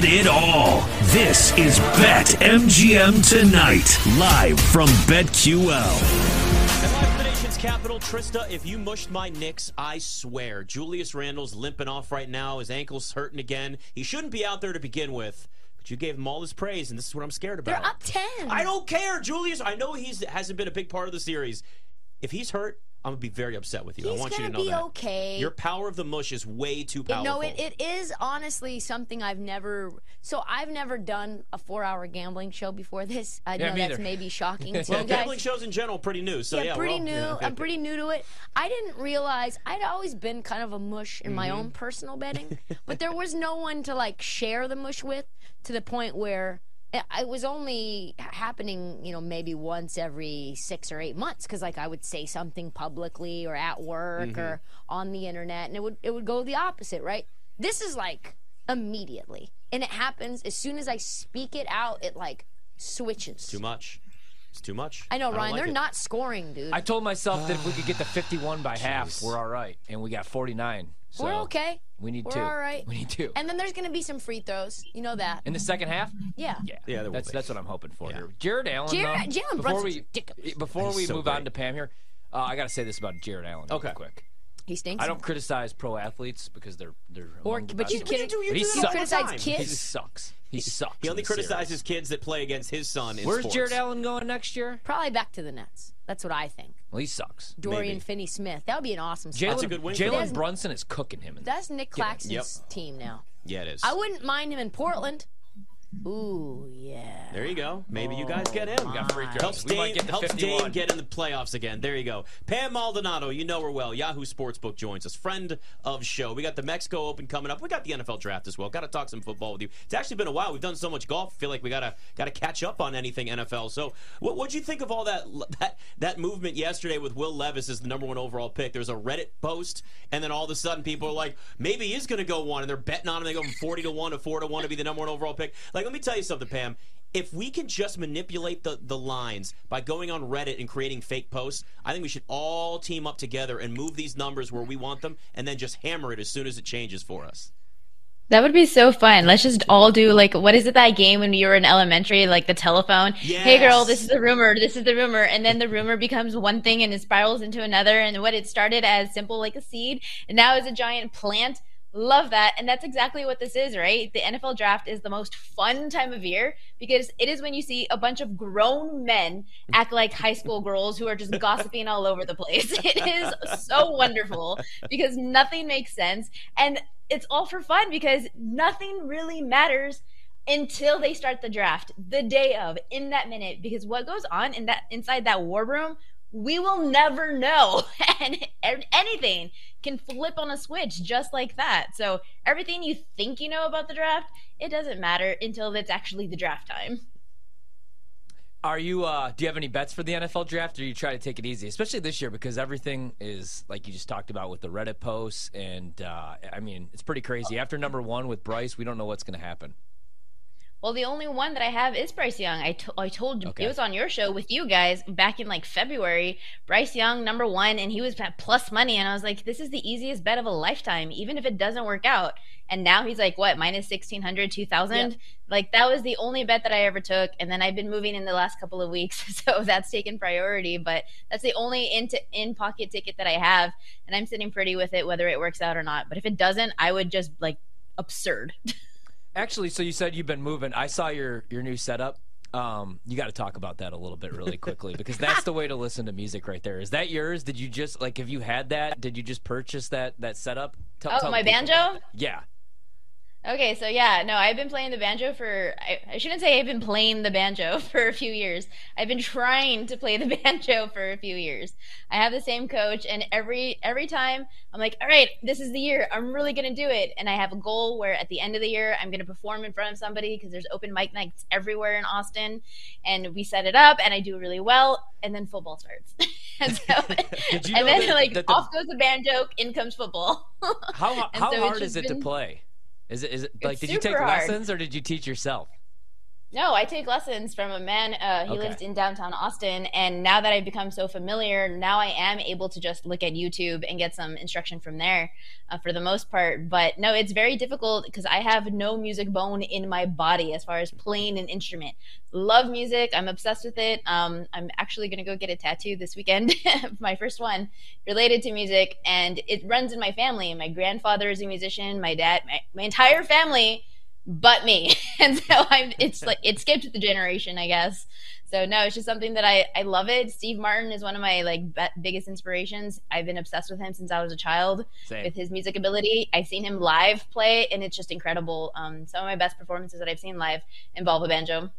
Bet it all. This is Bet MGM Tonight, live from BetQL. And live from the nation's capital, Trista, if you mushed my Knicks, I swear, Julius Randle's limping off right now. His ankle's hurting again. He shouldn't be out there to begin with. But you gave him all this praise, and this is what I'm scared about. They're up 10. I don't care, Julius. I know he's hasn't been a big part of the series. If he's hurt, I'm gonna be very upset with you. I want you to gonna know be that. okay. Your power of the mush is way too powerful. No, it, it is honestly something I've never. So I've never done a four-hour gambling show before this. I Yeah, know that's either. maybe shocking to well, you guys. gambling shows in general pretty new. So yeah, yeah, pretty well, new. yeah. I'm pretty new to it. I didn't realize I'd always been kind of a mush in my Mm-hmm. own personal betting, but there was no one to like share the mush with to the point where it was only happening, you know, maybe once every six or eight months because like I would say something publicly or at work Mm-hmm. or on the internet, and it would it would go the opposite, right? This is like immediately, and it happens as soon as I speak it out. It like switches. Too much. It's too much. I know, don't Ryan. like they're it. not scoring, dude. I told myself that if we could get to 51 by half, we're all right, and we got 49. So We're okay. We need to. We're two. all right. We need two. And then there's going to be some free throws. You know that. In the second half? Yeah. Yeah, Yeah, that's be. that's what I'm hoping for Yeah. here. Jarrett Allen. Jared- though, Jalen before Brunson's we ridiculous. before we so move on to Pam here, uh, I got to say this about Jarrett Allen real Okay. quick. He stinks. I don't criticize pro athletes because they're they're Or, among the but best you in the But you do- you he sucks. criticize time. He kids. sucks. He sucks. He only in the series. criticizes kids that play against his son in Where's sports. Jarrett Allen going next year? Probably back to the Nets. That's what I think. Well, he sucks. Dorian Finney-Smith. That would be an awesome. spot. That's a Jalen good win Jalen. Brunson is cooking him. In That's Nic Claxton's Yep. team now. Yeah, it is. I wouldn't mind him in Portland. Ooh, yeah. There you go. Maybe you guys get him. got free throws. Helps We might Dame, get to helps 51. Dame get in the playoffs again. There you go. Pam Maldonado, you know her well. Yahoo Sportsbook joins us. Friend of show. We got the Mexico Open coming up. We got the NFL draft as well. Got to talk some football with you. It's actually been a while. We've done so much golf. Feel like we gotta gotta catch up on anything NFL. So, what what'd you think of all that that that movement yesterday with Will Levis as the number one overall pick? There's a Reddit post, and then all of a sudden people are like, maybe he's gonna go one, and they're betting on him. They go from forty to one to four to one to be the number one overall pick. Like, let me tell you something, Pam if we can just manipulate the, the lines by going on Reddit and creating fake posts, I think we should all team up together and move these numbers where we want them and then just hammer it as soon as it changes for us. That would be so fun. Let's just all do like what is it that game when you were in elementary, like the telephone? Hey girl, this is the rumor, this is the rumor, and then the rumor becomes one thing and it spirals into another and what it started as simple like a seed and now is a giant plant. Love that. And that's exactly what this is, right? The NFL draft is the most fun time of year because it is when you see a bunch of grown men act like high school girls who are just gossiping all over the place. It is so wonderful because nothing makes sense. And it's all for fun because nothing really matters until they start the draft the day of in that minute because what goes on in that inside that war room we will never know and and anything can flip on a switch just like that so everything you think you know about the draft it doesn't matter until it's actually the draft time Are you? Uh, do you have any bets for the NFL draft, or you try to take it easy, especially this year because everything is like you just talked about with the Reddit posts, and uh, I mean it's pretty crazy. After number one with Bryce, we don't know what's going to happen. Well, the only one that I have is Bryce Young. I, to- I told Okay. it was on your show with you guys back in like February. Bryce Young, number one, and he was at plus money. And I was like, this is the easiest bet of a lifetime, even if it doesn't work out. And now he's like, what, minus 1600, 2000? Like, that was the only bet that I ever took. And then I've been moving in the last couple of weeks. So that's taken priority. But that's the only in, in pocket ticket that I have. And I'm sitting pretty with it, whether it works out or not. But if it doesn't, I would just like absurd. Actually, so you said you've been moving. I saw your your new setup. Um, you got to talk about that a little bit really quickly because that's the way to listen to music right there. Is that yours? Did you just like have you had that? Did you just purchase that that setup? Tell, Oh, tell my banjo? Yeah. Okay, so yeah, no, I've been playing the banjo for, I, I shouldn't say I've been playing the banjo for a few years. I've been trying to play the banjo for a few years. I have the same coach, and every every time I'm like, all right, this is the year. I'm really going to do it. And I have a goal where at the end of the year, I'm going to perform in front of somebody because there's open mic nights everywhere in Austin. And we set it up, and I do really well, and then football starts. and so, and then that- like that the- off goes the banjo, in comes football. How how so hard is it to play? Is it is it like It's did you take hard. lessons or did you teach yourself? No, I take lessons from a man. Uh, he Okay. lives in downtown Austin, and now that I've become so familiar, now I am able to just look at YouTube and get some instruction from there, uh, for the most part. But no, it's very difficult because I have no music bone in my body as far as playing an instrument. Love music. I'm obsessed with it. Um, I'm actually gonna go get a tattoo this weekend, my first one, related to music, and it runs in my family. My grandfather is a musician. My dad, my, my entire family but me. And so I'm it's like it skipped the generation, I guess. So no, it's just something that I I love it. Steve Martin is one of my like be- biggest inspirations. I've been obsessed with him since I was a child Same. with his music ability. I've seen him live play and it's just incredible. Um some of my best performances that I've seen live involve a banjo.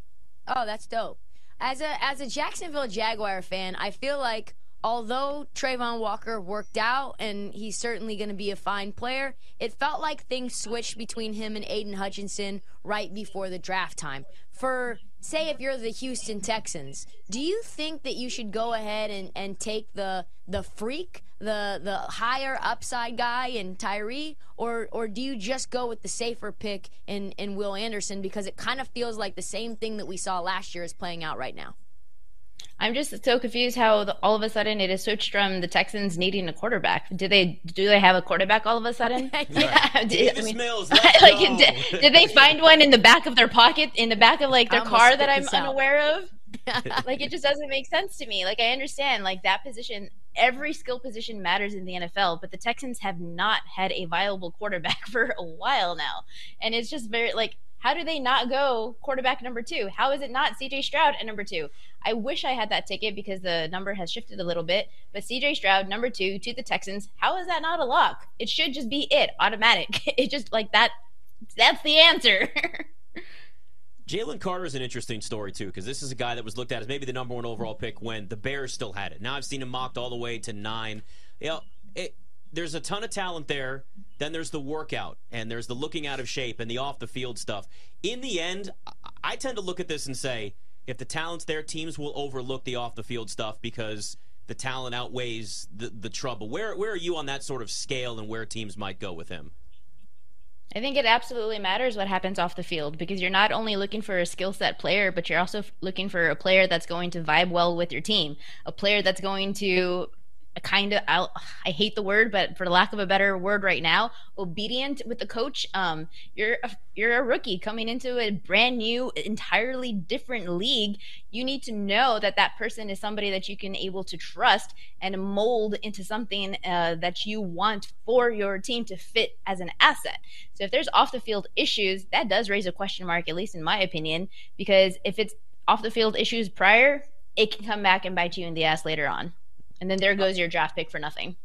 Oh, that's dope. As a as a Jacksonville Jaguar fan, I feel like although Travon Walker worked out and he's certainly going to be a fine player, it felt like things switched between him and Aidan Hutchinson right before the draft time. For say if you're the Houston Texans, do you think that you should go ahead and, and take the the freak, the the higher upside guy in Tyree, or or do you just go with the safer pick in, in Will Anderson because it kind of feels like the same thing that we saw last year is playing out right now? I'm just so confused how the, all of a sudden it is switched from the Texans needing a quarterback. Do they do they have a quarterback all of a sudden? yeah. Did, Davis Mills, like, did, did they find one in the back of their pocket, in the back of like their car that I'm this out. unaware of? like it just doesn't make sense to me. Like I understand like that position every skill position matters in the NFL, but the Texans have not had a viable quarterback for a while now. And it's just very like how do they not go quarterback number 2? How is it not CJ Stroud at number 2? I wish I had that ticket because the number has shifted a little bit, but CJ Stroud number 2 to the Texans, how is that not a lock? It should just be it, automatic. It just like that that's the answer. Jalen Carter is an interesting story too, because this is a guy that was looked at as maybe the number one overall pick when the Bears still had it. Now I've seen him mocked all the way to nine. You know, it, there's a ton of talent there. Then there's the workout, and there's the looking out of shape and the off the field stuff. In the end, I- tend to look at this and say, if the talent's there, teams will overlook the off the field stuff because the talent outweighs the, the trouble. Where where are you on that sort of scale, and where teams might go with him? I think it absolutely matters what happens off the field because you're not only looking for a skill set player, but you're also looking for a player that's going to vibe well with your team, a player that's going to kind of I'll, I hate the word, but for lack of a better word right now, obedient with the coach. Um, you're a, you're a rookie coming into a brand new, entirely different league. You need to know that that person is somebody that you can able to trust and mold into something uh, that you want for your team to fit as an asset. So if there's off the field issues, that does raise a question mark, at least in my opinion, because if it's off the field issues prior, it can come back and bite you in the ass later on. And then there goes your draft pick for nothing.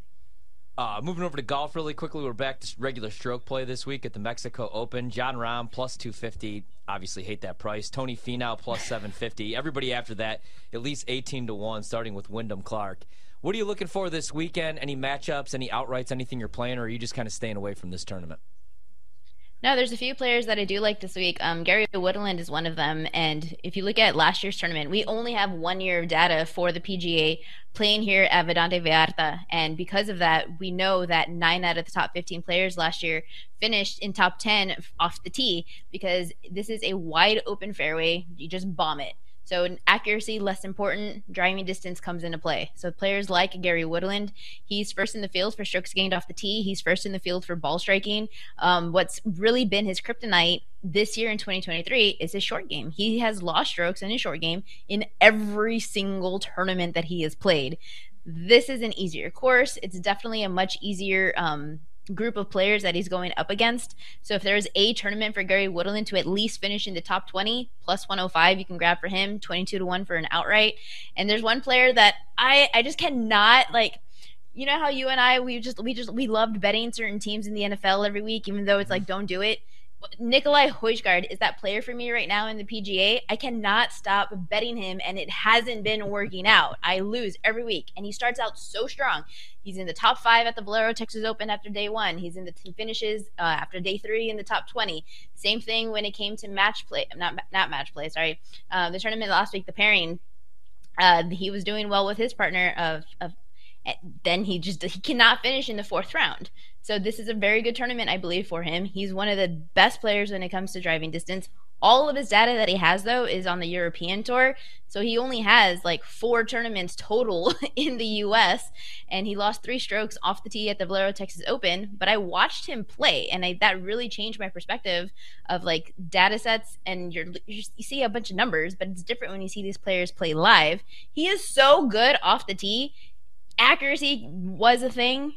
Uh, moving over to golf really quickly, we're back to regular stroke play this week at the Mexico Open. Jon Rahm plus 250. Obviously, hate that price. Tony Finau plus 750. Everybody after that, at least 18 to 1, starting with Wyndham Clark. What are you looking for this weekend? Any matchups, any outrights, anything you're playing, or are you just kind of staying away from this tournament? No, there's a few players that I do like this week. Um, Gary Woodland is one of them. And if you look at last year's tournament, we only have one year of data for the PGA playing here at Vidanta Vallarta. And because of that, we know that nine out of the top 15 players last year finished in top 10 off the tee because this is a wide open fairway. You just bomb it. So accuracy less important, driving distance comes into play. So players like Gary Woodland, he's first in the field for strokes gained off the tee. He's first in the field for ball striking. Um, what's really been his kryptonite this year in 2023 is his short game. He has lost strokes in his short game in every single tournament that he has played. This is an easier course. It's definitely a much easier um, group of players that he's going up against. So if there's a tournament for Gary Woodland to at least finish in the top 20 plus 105, you can grab for him 22 to 1 for an outright. And there's one player that I I just cannot like you know how you and I we just we just we loved betting certain teams in the NFL every week even though it's like don't do it. Nicolai Højgaard is that player for me right now in the PGA. I cannot stop betting him, and it hasn't been working out. I lose every week, and he starts out so strong. He's in the top five at the Valero Texas Open after day one. He's in the he finishes uh, after day three in the top twenty. Same thing when it came to match play, not not match play. Sorry, uh, the tournament last week, the pairing. Uh, he was doing well with his partner of, of then he just he cannot finish in the fourth round. So this is a very good tournament, I believe, for him. He's one of the best players when it comes to driving distance. All of his data that he has though is on the European tour. So he only has like four tournaments total in the US and he lost 3 strokes off the tee at the Valero Texas Open, but I watched him play and I, that really changed my perspective of like data sets and you're, you see a bunch of numbers, but it's different when you see these players play live. He is so good off the tee. Accuracy was a thing.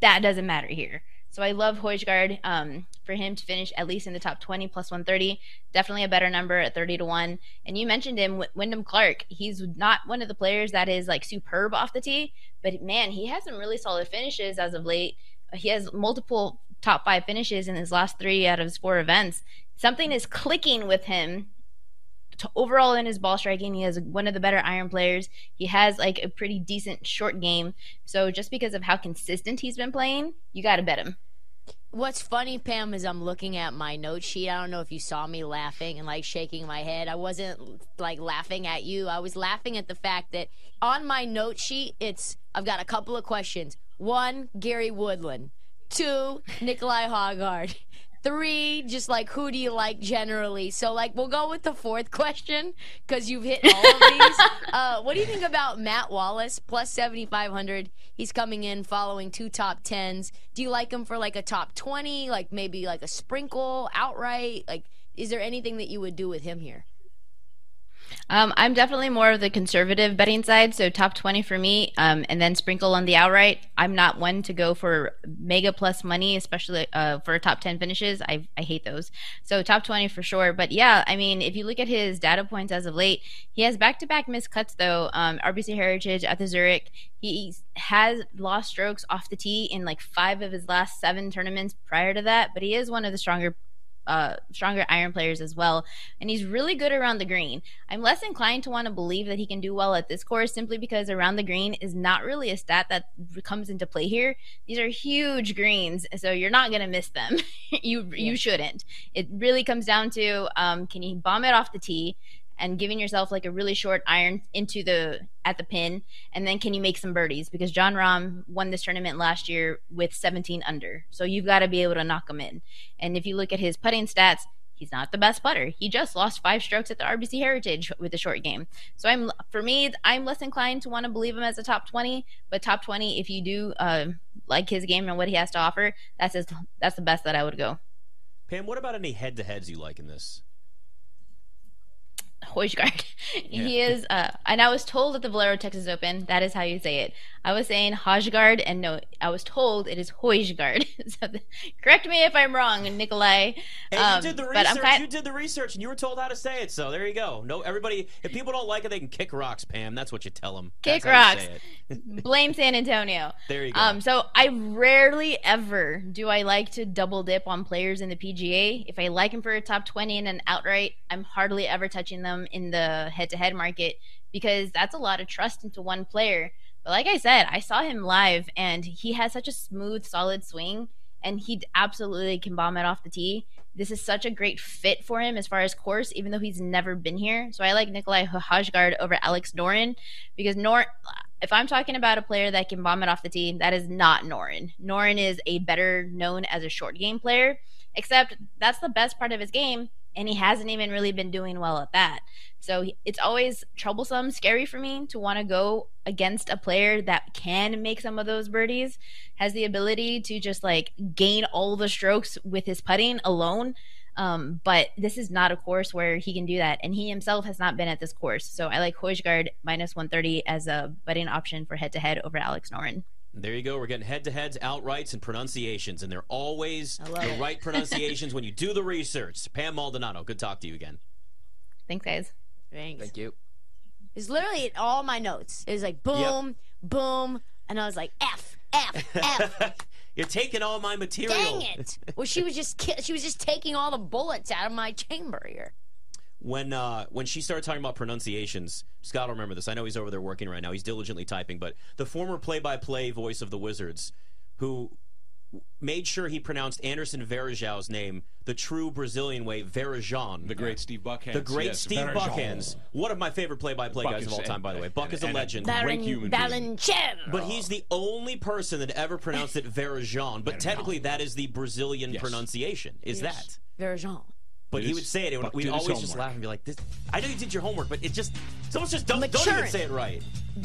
That doesn't matter here. So I love Højgaard. Um, for him to finish at least in the top 20 plus 130, definitely a better number at 30 to 1. And you mentioned him, Wyndham Clark. He's not one of the players that is like superb off the tee, but man, he has some really solid finishes as of late. He has multiple top five finishes in his last three out of his four events. Something is clicking with him overall in his ball striking he has one of the better iron players he has like a pretty decent short game so just because of how consistent he's been playing you got to bet him What's funny, Pam, is I'm looking at my note sheet. I don't know if you saw me laughing and like shaking my head. I wasn't like laughing at you. I was laughing at the fact that on my note sheet, it's I've got a couple of questions. One, Gary Woodland. Two, Nicolai Højgaard. Three, just like who do you like generally? So like we'll go with the fourth question because you've hit all of these. uh, what do you think about Matt Wallace plus seventy five hundred? He's coming in following two top tens. Do you like him for like a top twenty? Like maybe like a sprinkle outright? Like is there anything that you would do with him here? Um, I'm definitely more of the conservative betting side, so top 20 for me, um, and then sprinkle on the outright. I'm not one to go for mega plus money, especially uh, for top 10 finishes. I, I hate those. So top 20 for sure. But yeah, I mean, if you look at his data points as of late, he has back to back missed cuts though. Um, RBC Heritage at the Zurich, he has lost strokes off the tee in like five of his last seven tournaments prior to that, but he is one of the stronger uh, stronger iron players as well. And he's really good around the green. I'm less inclined to want to believe that he can do well at this course simply because around the green is not really a stat that comes into play here. These are huge greens, so you're not going to miss them. you yeah. you shouldn't. It really comes down to um, can you bomb it off the tee? And giving yourself like a really short iron into the at the pin and then can you make some birdies? Because Jon Rahm won this tournament last year with 17 under so you've got to be able to knock them in. And if you look at his putting stats he's not the best putter. He just lost five strokes at the RBC Heritage with a short game. So I'm for me I'm less inclined to want to believe him as a top 20 but top 20 if you do uh, like his game and what he has to offer that's his that's the best that I would go. Pam what about any head to heads you like in this Højgaard. Yeah. He is, uh, and I was told at the Valero Texas Open, that is how you say it. I was saying Højgaard, and no, I was told it is Højgaard. so the, correct me if I'm wrong, Nicolai. Hey, um, you did the research. Kind... You did the research, and you were told how to say it. So there you go. No, everybody. If people don't like it, they can kick rocks, Pam. That's what you tell them. Kick rocks. Blame San Antonio. There you go. Um, so I rarely ever do I like to double dip on players in the PGA. If I like them for a top 20 and an outright, I'm hardly ever touching them in the head-to-head market because that's a lot of trust into one player. But like I said, I saw him live and he has such a smooth, solid swing and he absolutely can bomb it off the tee. This is such a great fit for him as far as course, even though he's never been here. So I like Nicolai Højgaard over Alex Noren because Noren, if I'm talking about a player that can bomb it off the tee, that is not Noren. Noren is a better known as a short game player, except that's the best part of his game and he hasn't even really been doing well at that. So it's always troublesome, scary for me to want to go against a player that can make some of those birdies, has the ability to just like gain all the strokes with his putting alone. Um, but this is not a course where he can do that, and he himself has not been at this course. So I like Højgaard minus 130 as a betting option for head to head over Alex Noren. There you go. We're getting head to heads, outrights, and pronunciations, and they're always the it. right pronunciations when you do the research. Pam Maldonado, good talk to you again. Thanks, guys. Thanks. Thank you. It's literally all my notes. It was like boom, yep. boom, and I was like F, F, F. You're taking all my material. Dang it! well, she was just she was just taking all the bullets out of my chamber here when uh, when she started talking about pronunciations, Scott will remember this. I know he's over there working right now. He's diligently typing, but the former play-by-play voice of the Wizards, who made sure he pronounced Anderson Varejão's name the true Brazilian way, Varejão. The great Steve Buckhantz. The great yes, Steve Buckhantz. One of my favorite play-by-play guys of all time, by the way. Buck and, is a legend. Great human being. But he's the only person that ever pronounced it Varejão. But technically, that is the Brazilian yes. pronunciation. Is yes. that? Varejão. But Did he his- would say it, and we'd always just homework. laugh and be like, this, "I know you did your homework, but it just someone's just don't, don't even say it right."